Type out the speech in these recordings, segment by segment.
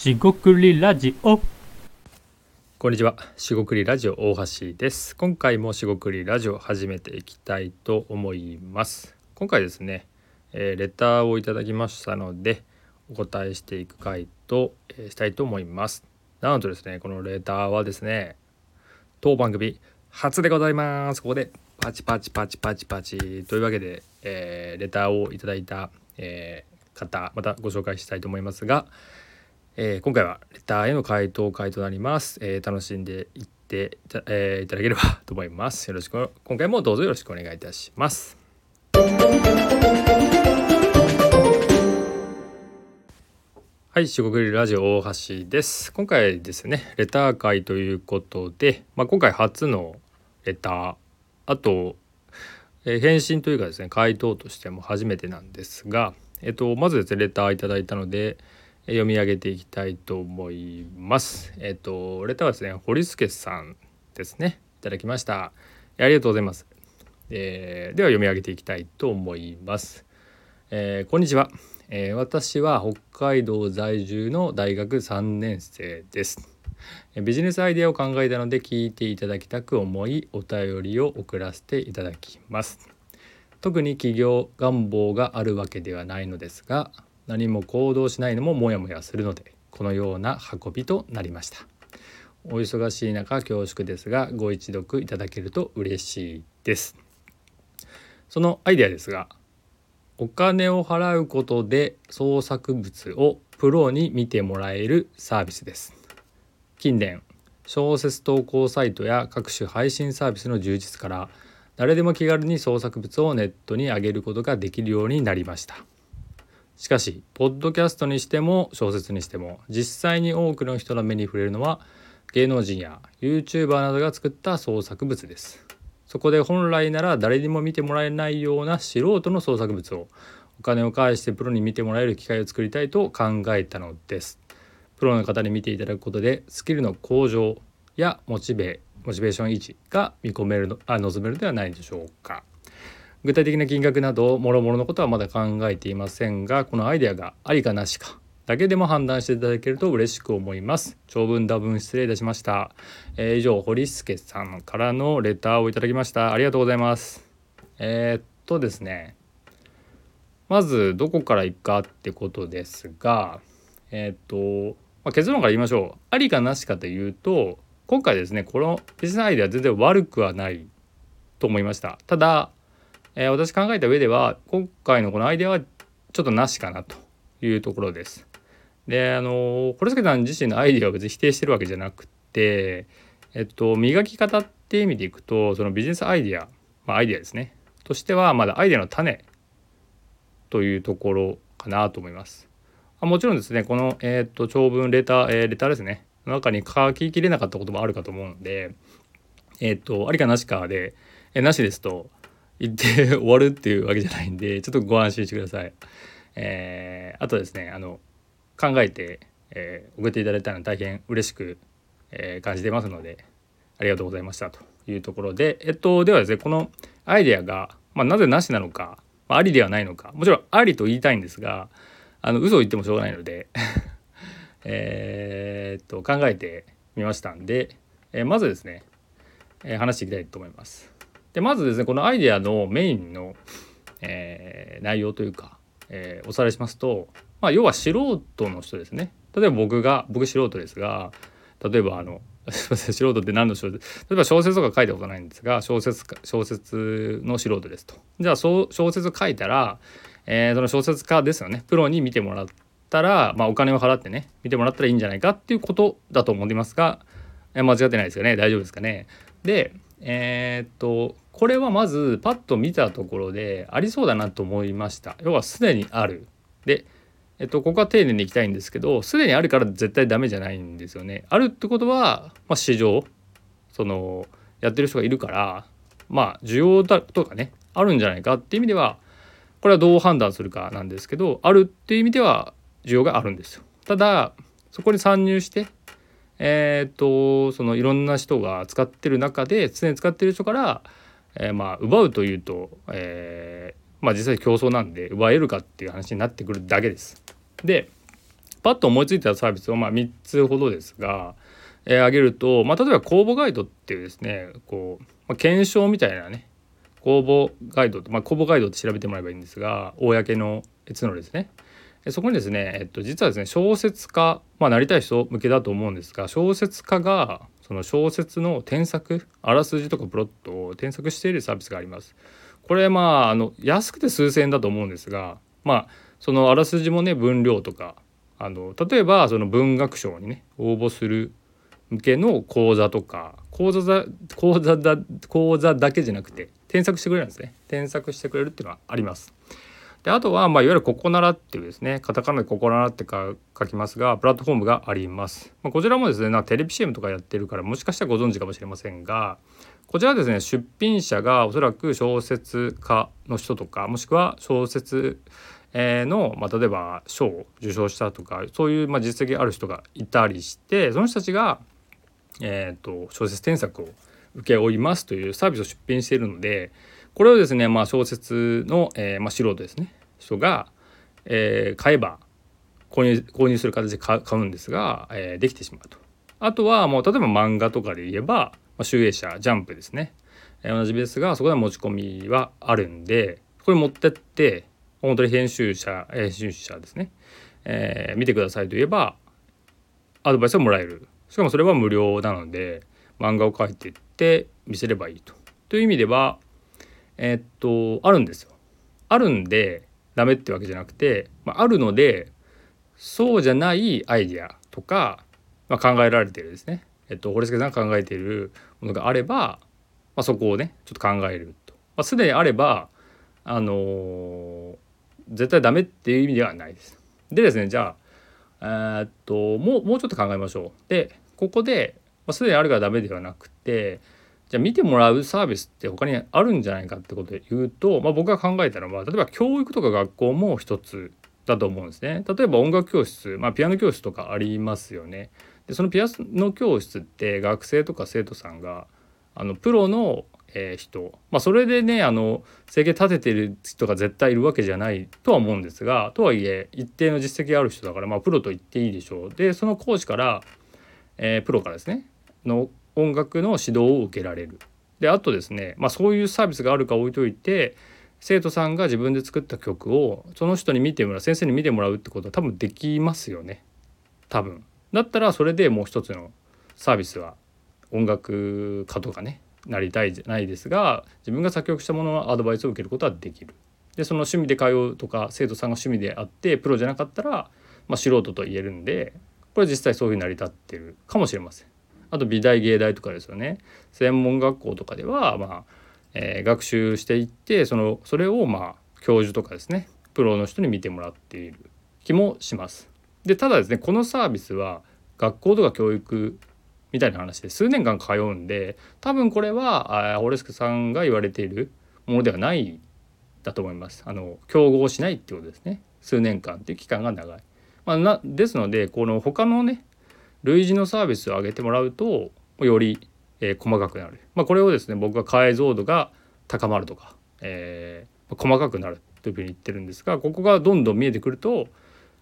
しごくりラジオこんにちは、しごくりラジオ大橋です。今回もしごくりラジオ始めていきたいと思います。今回ですね、えーレターをいただきましたので、お答えしていく回と、えーしたいと思います。なんとですね、このレターはですね、当番組初でございます。ここでパチパチパチパチパチというわけで、えーレターをいただいた、えー方またご紹介したいと思いますが、えー今回はレターへの回答回となります、えー楽しんでいっていた,、えーいただければと思います。よろしく今回もどうぞよろしくお願いいたします。はい、四国リラジオ大橋です。今回ですね、レター会ということで、まあ、今回初のレター、あと、えー返信というかですね、回答としても初めてなんですが、えっと、まずですね、レターいただいたので、読み上げていきたいと思います。えっと、レターはですね、堀助さんですね、いただきました。ありがとうございます。えーでは読み上げていきたいと思います。えーこんにちは、えー私は北海道在住の大学3年生です。えビジネスアイデアを考えたので聞いていただきたく思いお便りを送らせていただきます。特に企業願望があるわけではないのですが何も行動しないのもモヤモヤするのでこのような運びとなりました。お忙しい中恐縮ですがご一読いただけると嬉しいです。そのアイデアですがお金を払うことで創作物をプロに見てもらえるサービスです。近年小説投稿サイトや各種配信サービスの充実から誰でも気軽に創作物をネットに上げることができるようになりました。しかしポッドキャストにしても小説にしても実際に多くの人の目に触れるのは芸能人や YouTuber などが作った創作物です。そこで本来なら誰にも見てもらえないような素人の創作物をお金を返してプロに見てもらえる機会を作りたいと考えたのです。プロの方に見ていただくことでスキルの向上やモチベモチベーション維持が見込めるのあ望めるのではないでしょうか。具体的な金額などもろもろのことはまだ考えていませんがこのアイデアがありかなしかだけでも判断していただけると嬉しく思います。長文多文失礼いたしました、えー以上堀助さんからのレターをいただきました。ありがとうございます。えーっとですね。まずどこから行くかってことですがえーっと、まあ、結論から言いましょう。ありかなしかというと今回ですねこのビジネスアイデア全然悪くはないと思いました。ただえー私考えた上では今回のこのアイデアはちょっとなしかなというところです。であの堀助さん自身のアイデアを別に否定してるわけじゃなくて、えっと、磨き方って意味でいくとそのビジネスアイデア、まあ、アイデアですねとしてはまだアイデアの種というところかなと思います。あもちろんですねこの、えっと長文レター、えーレターですねの中に書ききれなかったこともあるかと思うのでえっとありかなしかで、えーなしですと言って終わるっていうわけじゃないんで ちょっとご安心してください。えーあとですねあの考えて、えー送っていただいたのは大変嬉しく、えー感じてますのでありがとうございましたというところでえっとではですねこのアイデアが、まあ、なぜなしなのか、まあ、ありではないのかもちろんありと言いたいんですがあの嘘を言ってもしょうがないので えっと考えてみましたんで、えまずですね、え話していきたいと思います。でまずですねこのアイデアのメインの、えー内容というか、えーおさらいしますと、まあ、要は素人の人ですね。例えば僕が僕素人ですが例えばあの 素人って何の素人例えば小説とか書いたことないんですが小説家小説の素人ですと。じゃあそう小説書いたら、えーその小説家ですよね。プロに見てもらったら、まあ、お金を払ってね見てもらったらいいんじゃないかっていうことだと思いますが、え間違ってないですかね。大丈夫ですかね。でえーっとこれはまずパッと見たところでありそうだなと思いました。要はすでにある。でえっとここは丁寧にいきたいんですけどすでにあるから絶対ダメじゃないんですよね。あるってことは、まあ、市場そのやってる人がいるからまあ需要だとかねあるんじゃないかっていう意味ではこれはどう判断するかなんですけどあるっていう意味では需要があるんですよ。ただそこに参入してえーっとそのいろんな人が使ってる中で常に使ってる人から、えーまあ奪うというと、えーまあ実際競争なんで奪えるかっていう話になってくるだけです。でパッと思いついたサービスをまあ3つほどですが、えー、挙げると、まあ、例えば公募ガイドっていうですねこう、まあ、検証みたいなね公募ガイド、まあ、公募ガイドって調べてもらえばいいんですが公の角ですねそこにですね、えっと、実はですね小説家、まあ、なりたい人向けだと思うんですが小説家がその小説の添削あらすじとかプロットを添削しているサービスがあります。これまああの安くて数千円だと思うんですがまあそのあらすじもね分量とかあの例えばその文学賞にね応募する向けの講座とか講座だ講座だ講座だけじゃなくて添削してくれるんですね添削してくれるっていうのはあります。であとは、まあ、いわゆる「ここなら」っていうですねカタカナで「ここなら」って書きますがプラットフォームがあります。まあ、こちらもですねなテレビ CM とかやってるからもしかしたらご存知かもしれませんがこちらですね出品者がおそらく小説家の人とかもしくは小説の、まあ、例えば賞を受賞したとかそういう、まあ、実績ある人がいたりしてその人たちが、えーと、小説添削を請け負いますというサービスを出品しているのでこれをですね、まあ、小説の、えーまあ、素人ですね人が、えー、買えば購入購入する形で買うんですが、えー、できてしまうと。あとはもう例えば漫画とかで言えば、まあ、集英社ジャンプですね、えー、同じですがそこで持ち込みはあるんでこれ持ってって本当に編集者編集者ですね、えー、見てくださいと言えばアドバイスをもらえるしかもそれは無料なので漫画を描いていって見せればいいと。という意味ではえー、っとあるんですよ。あるんでダメってわけじゃなくて、まあ、あるのでそうじゃないアイディアとか、まあ、考えられてるですね、えっと、堀助さんが考えているものがあれば、まあ、そこをねちょっと考えると。まあ、すでにあればあのー、絶対ダメっていう意味ではないです。でですねじゃあえー、っともうもうちょっと考えましょう。でここで、まあ、すでにあるからダメではなくてじゃあ見てもらうサービスって他にあるんじゃないかってことで言うと、まあ、僕が考えたのは例えば教育とか学校も一つだと思うんですね。例えば音楽教室、まあ、ピアノ教室とかありますよね。でそのピアノ教室って学生とか生徒さんがあのプロのえ人、まあ、それでねあの生計立ててる人が絶対いるわけじゃないとは思うんですがとはいえ一定の実績がある人だから、まあ、プロと言っていいでしょうでその講師から、えー、プロからですねの音楽の指導を受けられる。であとですね、まあ、そういうサービスがあるか置いといて生徒さんが自分で作った曲をその人に見てもらう先生に見てもらうってことは多分できますよね多分。だったらそれでもう一つのサービスは音楽家とかねなりたいじゃないですが自分が作曲したもののアドバイスを受けることはできる。でその趣味で通うとか生徒さんが趣味であってプロじゃなかったら、まあ、素人と言えるんでこれ実際そういうふうに成り立ってるかもしれません。あと美大芸大とかですよね専門学校とかでは、まあえー、学習していってそのそれをまあ教授とかですねプロの人に見てもらっている気もします。でただですねこのサービスは学校とか教育みたいな話で数年間通うんで多分これはオレスクさんが言われているものではないだと思います。あの競合しないってことですね数年間っていう期間が長い。まあ、なですのでこの他のね類似のサービスを上げてもらうとより、え、細かくなる、まあ、これをですね僕が解像度が高まるとか、えー、細かくなるというふうに言ってるんですがここがどんどん見えてくると、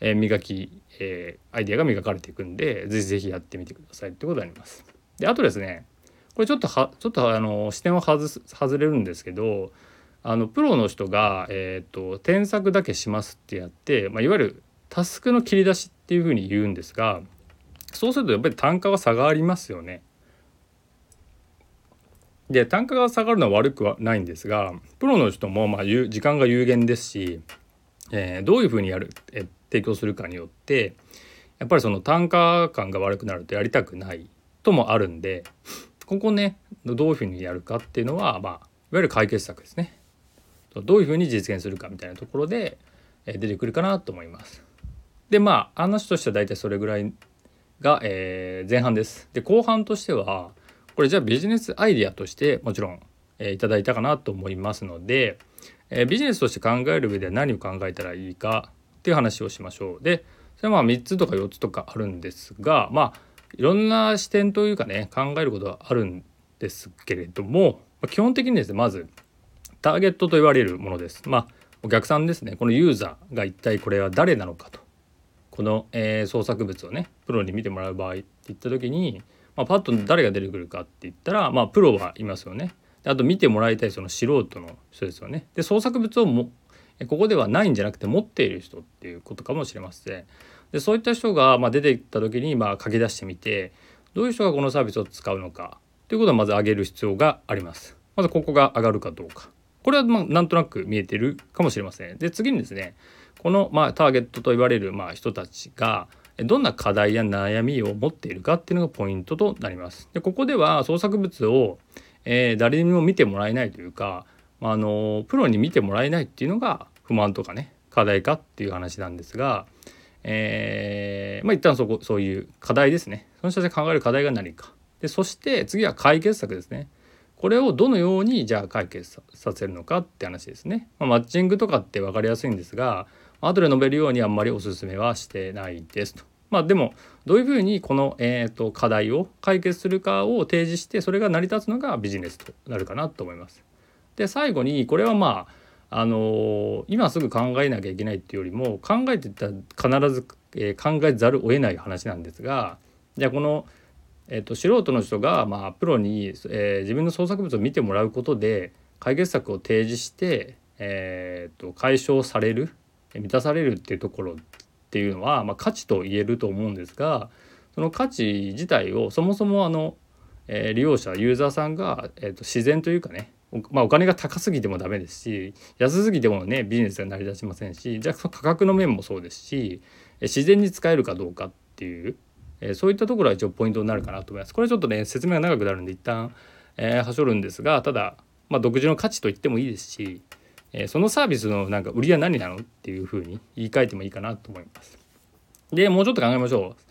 え、磨き、え、アイデアが磨かれていくんでぜひぜひやってみてくださいってことになります。であとですねこれちょっとはちょっとあの視点を外す外れるんですけどあのプロの人が、えーと、添削だけしますってやって、まあ、いわゆるタスクの切り出しっていうふうに言うんですがそうするとやっぱり単価は下がりますよね。で単価が下がるのは悪くはないんですがプロの人もまあ時間が有限ですし、えー、どういうふうにやる、え提供するかによってやっぱりその単価感が悪くなるとやりたくないともあるんでここねどういうふうにやるかっていうのは、まあ、いわゆる解決策ですね。どういうふうに実現するかみたいなところで出てくるかなと思います。でまあ話としては大体それぐらいが、えー、前半です。で後半としてはこれじゃあビジネスアイデアとしてもちろん、えー、いただいたかなと思いますので、えー、ビジネスとして考える上で何を考えたらいいかっていう話をしましょう。でそれはまあ3つとか4つとかあるんですがまあいろんな視点というかね考えることはあるんですけれどもま基本的にですねまずターゲットと言われるものです。まあお客さんですねこのユーザーが一体これは誰なのかとこの、えー、創作物をねプロに見てもらう場合って言った時に、まあ、パッと誰が出てくるかって言ったら、まあ、プロはいますよね。であと見てもらいたいその素人の人ですよね。で創作物をもここではないんじゃなくて持っている人っていうことかもしれません。でそういった人がま出てきた時にまあ書き出してみてどういう人がこのサービスを使うのかということをまず上げる必要があります。まずここが上がるかどうか。これはまなんとなく見えてるかもしれません。で次にですねこのまあターゲットと言われるまあ人たちがどんな課題や悩みを持っているかっていうのがポイントとなります。でここでは創作物を、えー、誰にも見てもらえないというか、まあ、あのプロに見てもらえないっていうのが不満とかね課題かっていう話なんですが、えー、まあ一旦そこそういう課題ですね。その人たちが考える課題が何か。でそして次は解決策ですね。これをどのようにじゃあ解決させるのかって話ですね、まあ、マッチングとかって分かりやすいんですが後で述べるようにあんまりおすすめはしてないですと。まあでもどういうふうにこの、えーと、課題を解決するかを提示してそれが成り立つのがビジネスとなるかなと思います。で最後にこれはまああの、今すぐ考えなきゃいけないっていうよりも考えてたら必ず、え、考えざるを得ない話なんですがじゃあこの、えーと、素人の人が、まあ、プロに、え、自分の創作物を見てもらうことで解決策を提示して、えーと解消される満たされるっていうところっていうのは、まあ、価値と言えると思うんですがその価値自体をそもそもあの、えー、利用者ユーザーさんが、えーと、自然というかねまあ、お金が高すぎてもダメですし安すぎてもねビジネスが成り立ちませんしじゃあその価格の面もそうですし自然に使えるかどうかっていう、えー、そういったところは一応ポイントになるかなと思います。これちょっとね説明が長くなるんで一旦、えー、はしょるんですがただ、まあ、独自の価値と言ってもいいですしえそのサービスのなんか売りは何なのっていうふうに言い換えてもいいかなと思います。でもうちょっと考えましょう。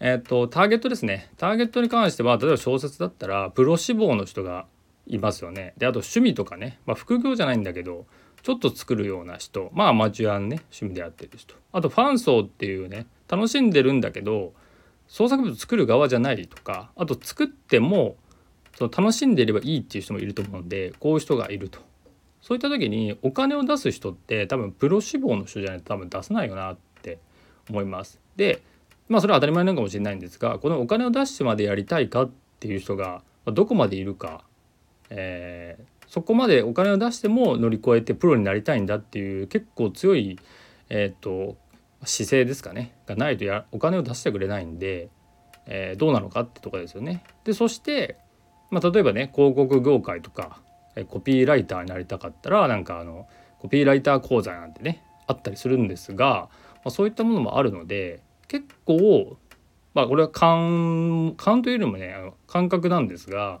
えっ、とターゲットですね。ターゲットに関しては例えば小説だったらプロ志望の人がいますよね。であと趣味とかね、まあ、副業じゃないんだけどちょっと作るような人まあアマチュアンね趣味でやってる人あとファン層っていうね楽しんでるんだけど創作物作る側じゃないとかあと作ってもその楽しんでいればいいっていう人もいると思うんでこういう人がいると。そういった時にお金を出す人って多分プロ志望の人じゃないと多分出せないよなって思います。でまあそれは当たり前なのかもしれないんですがこのお金を出してまでやりたいかっていう人がどこまでいるか、えー、そこまでお金を出しても乗り越えてプロになりたいんだっていう結構強い、えーと、姿勢ですかねがないとやお金を出してくれないんで、えー、どうなのかってとこですよね。でそして、まあ、例えばね広告業界とかコピーライターになりたかったらなんかあのコピーライター講座なんてねあったりするんですが、まあ、そういったものもあるので結構まあこれは勘勘というよりもねあの感覚なんですが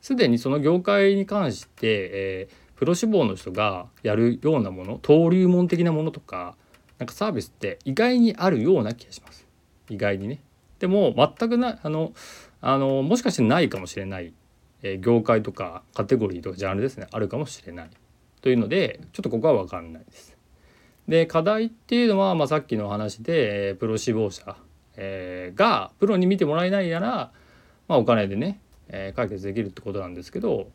すでにその業界に関して、えー、プロ志望の人がやるようなもの登竜門的なものとかなんかサービスって意外にあるような気がします意外にね。でも全くなあのあのもしかしてないかもしれないえ業界とかカテゴリーとかジャンルですね。あるかもしれない。というのでちょっとここは分かんないです。で課題っていうのは、まあ、さっきの話で、えプロ志望者、え、がプロに見てもらえないなら、まあ、お金でね、え、解決できるってことなんですけど、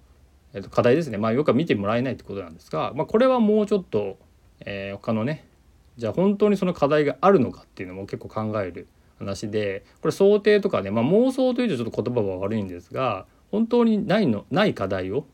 えー、と課題ですね。まあよくは見てもらえないってことなんですが、まあ、これはもうちょっと、えー、他のねじゃあ本当にその課題があるのかっていうのも結構考える話でこれ想定とかね、まあ、妄想というとちょっと言葉は悪いんですが本当にないのない課題を、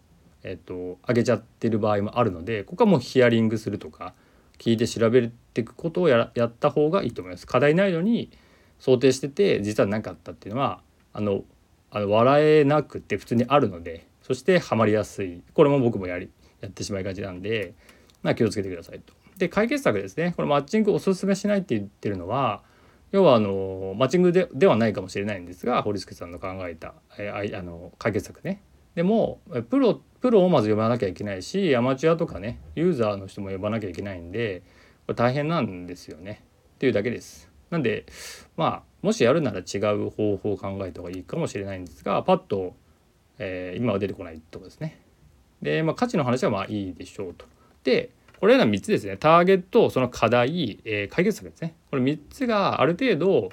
えっと、上げちゃってる場合もあるのでここはもうヒアリングするとか聞いて調べていくことをややった方がいいと思います。課題ないのに想定してて実はなかったっていうのはあのあの笑えなくて普通にあるのでそしてハマりやすいこれも僕もやりやってしまいがちなんで、まあ、気をつけてくださいと。で解決策ですねこれマッチングおすすめしないって言ってるのは要はあのマッチングでではないかもしれないんですが堀助さんの考えた、えー、あの解決策ねでもプロプロをまず呼ばなきゃいけないしアマチュアとかねユーザーの人も呼ばなきゃいけないんでこれ大変なんですよねっていうだけです。なんでまあもしやるなら違う方法を考えた方がいいかもしれないんですがパッと、えー、今は出てこないとこですね。で、まあ、価値の話はまあいいでしょうと。でこれら3つですね。ターゲットその課題、えー、解決策ですね。これ3つがある程度、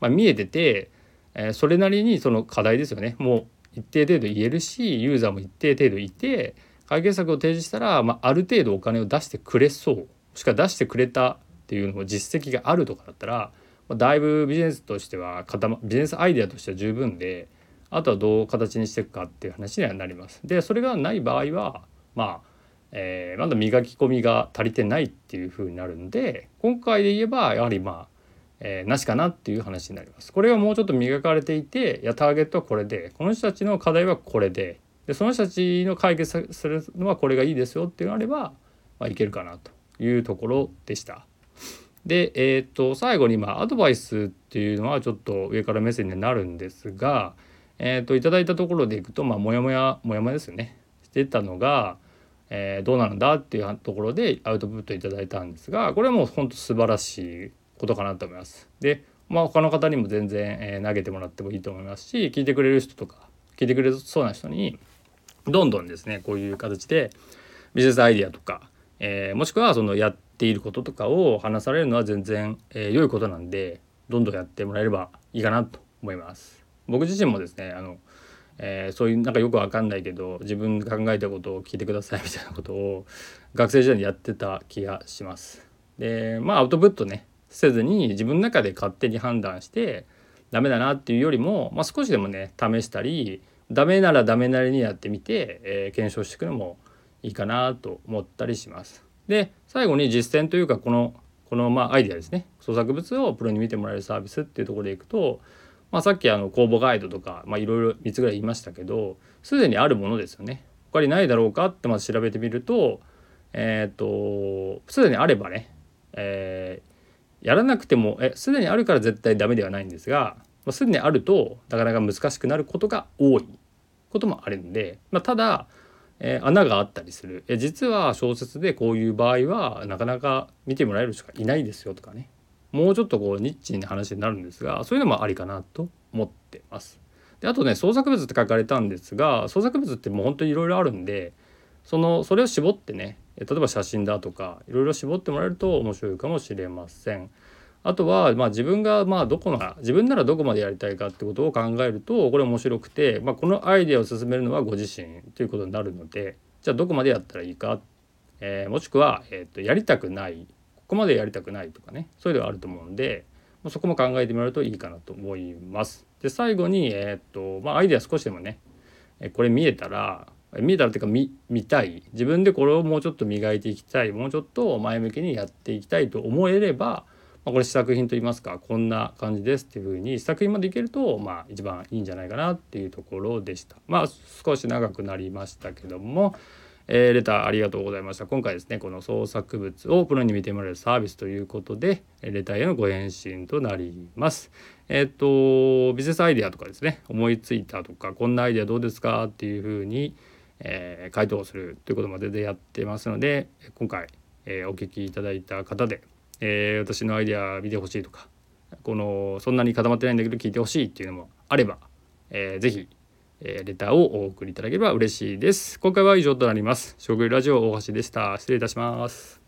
まあ、見えてて、えー、それなりにその課題ですよね。もう一定程度言えるしユーザーも一定程度いて解決策を提示したら、まあ、ある程度お金を出してくれそう。しか出してくれたっていうのも実績があるとかだったらまあ、だいぶビジネスとしては固まビジネスアイデアとしては十分であとはどう形にしていくかっていう話にはなります。でそれがない場合はまあえー、まだ磨き込みが足りてないっていう風になるんで今回で言えばやはりまあ、えー、なしかなっていう話になります。これがもうちょっと磨かれていていやターゲットはこれでこの人たちの課題はこれででその人たちの解決するのはこれがいいですよっていうのがあれば、まあ、いけるかなというところでした。で、えー、っと最後にまアドバイスっていうのはちょっと上から目線になるんですが、えー、っといただいたところでいくとまあモヤモヤモヤモヤですよねしてたのがえー、どうなるんだっていうところでアウトプットいただいたんですがこれはもう本当素晴らしいことかなと思います。でまあ他の方にも全然、えー、投げてもらってもいいと思いますし聞いてくれる人とか聞いてくれそうな人にどんどんですねこういう形でビジネスアイデアとか、えー、もしくはそのやっていることとかを話されるのは全然、えー、良いことなんでどんどんやってもらえればいいかなと思います。僕自身もですねあのえー、そういうなんかよくわかんないけど自分が考えたことを聞いてくださいみたいなことを学生時代にやってた気がします。でまあアウトプットねせずに自分の中で勝手に判断してダメだなっていうよりも、まあ、少しでもね試したりダメならダメなりにやってみて、えー、検証していくのもいいかなと思ったりします。で最後に実践というかこのこのまあアイデアですね創作物をプロに見てもらえるサービスっていうところでいくとまあ、さっきあの公募ガイドとかいろいろ3つぐらい言いましたけどすでにあるものですよね。他にないだろうかってまず調べてみるとえっ、とすでにあればね、えー、やらなくてもえすでにあるから絶対ダメではないんですがすでにあるとなかなか難しくなることが多いこともあるんで、まあ、ただ、えー、穴があったりするえ実は小説でこういう場合はなかなか見てもらえる人がいないですよとかねもうちょっとこうニッチな話になるんですがそういうのもありかなと思ってます。であとね創作物って書かれたんですが創作物ってもう本当にいろいろあるんでそのそれを絞ってね例えば写真だとかいろいろ絞ってもらえると面白いかもしれません。あとは、まあ、自分がまあどこな自分ならどこまでやりたいかってことを考えるとこれ面白くて、まあ、このアイデアを進めるのはご自身ということになるのでじゃあどこまでやったらいいか、えー、もしくは、えーとやりたくないこまでやりたくないとかねそういうのがあると思うんでそこも考えてもらうといいかなと思います。で最後に、えー、っとまあ、アイデア少しでもねこれ見えたら見えたらっていうか見見たい自分でこれをもうちょっと磨いていきたいもうちょっと前向きにやっていきたいと思えれば、まあ、これ試作品といいますかこんな感じですっていうふうに試作品までいけると、まあ、一番いいんじゃないかなっていうところでした。まあ少し長くなりましたけどもえー、レターありがとうございました。今回ですね、この創作物をプロに見てもらえるサービスということで、レターへのご返信となります。えっ、と、ビジネスアイデアとかですね、思いついたとか、こんなアイデアどうですか？っていうふうに、えー、回答するということまででやってますので、今回、えー、お聞きいただいた方で、え、私のアイデア見てほしいとか、このそんなに固まってないんだけど聞いてほしいっていうのもあれば、えー、ぜひえ、レターをお送りいただければ嬉しいです。今回は以上となります。食ラジオ大橋でした。失礼いたします。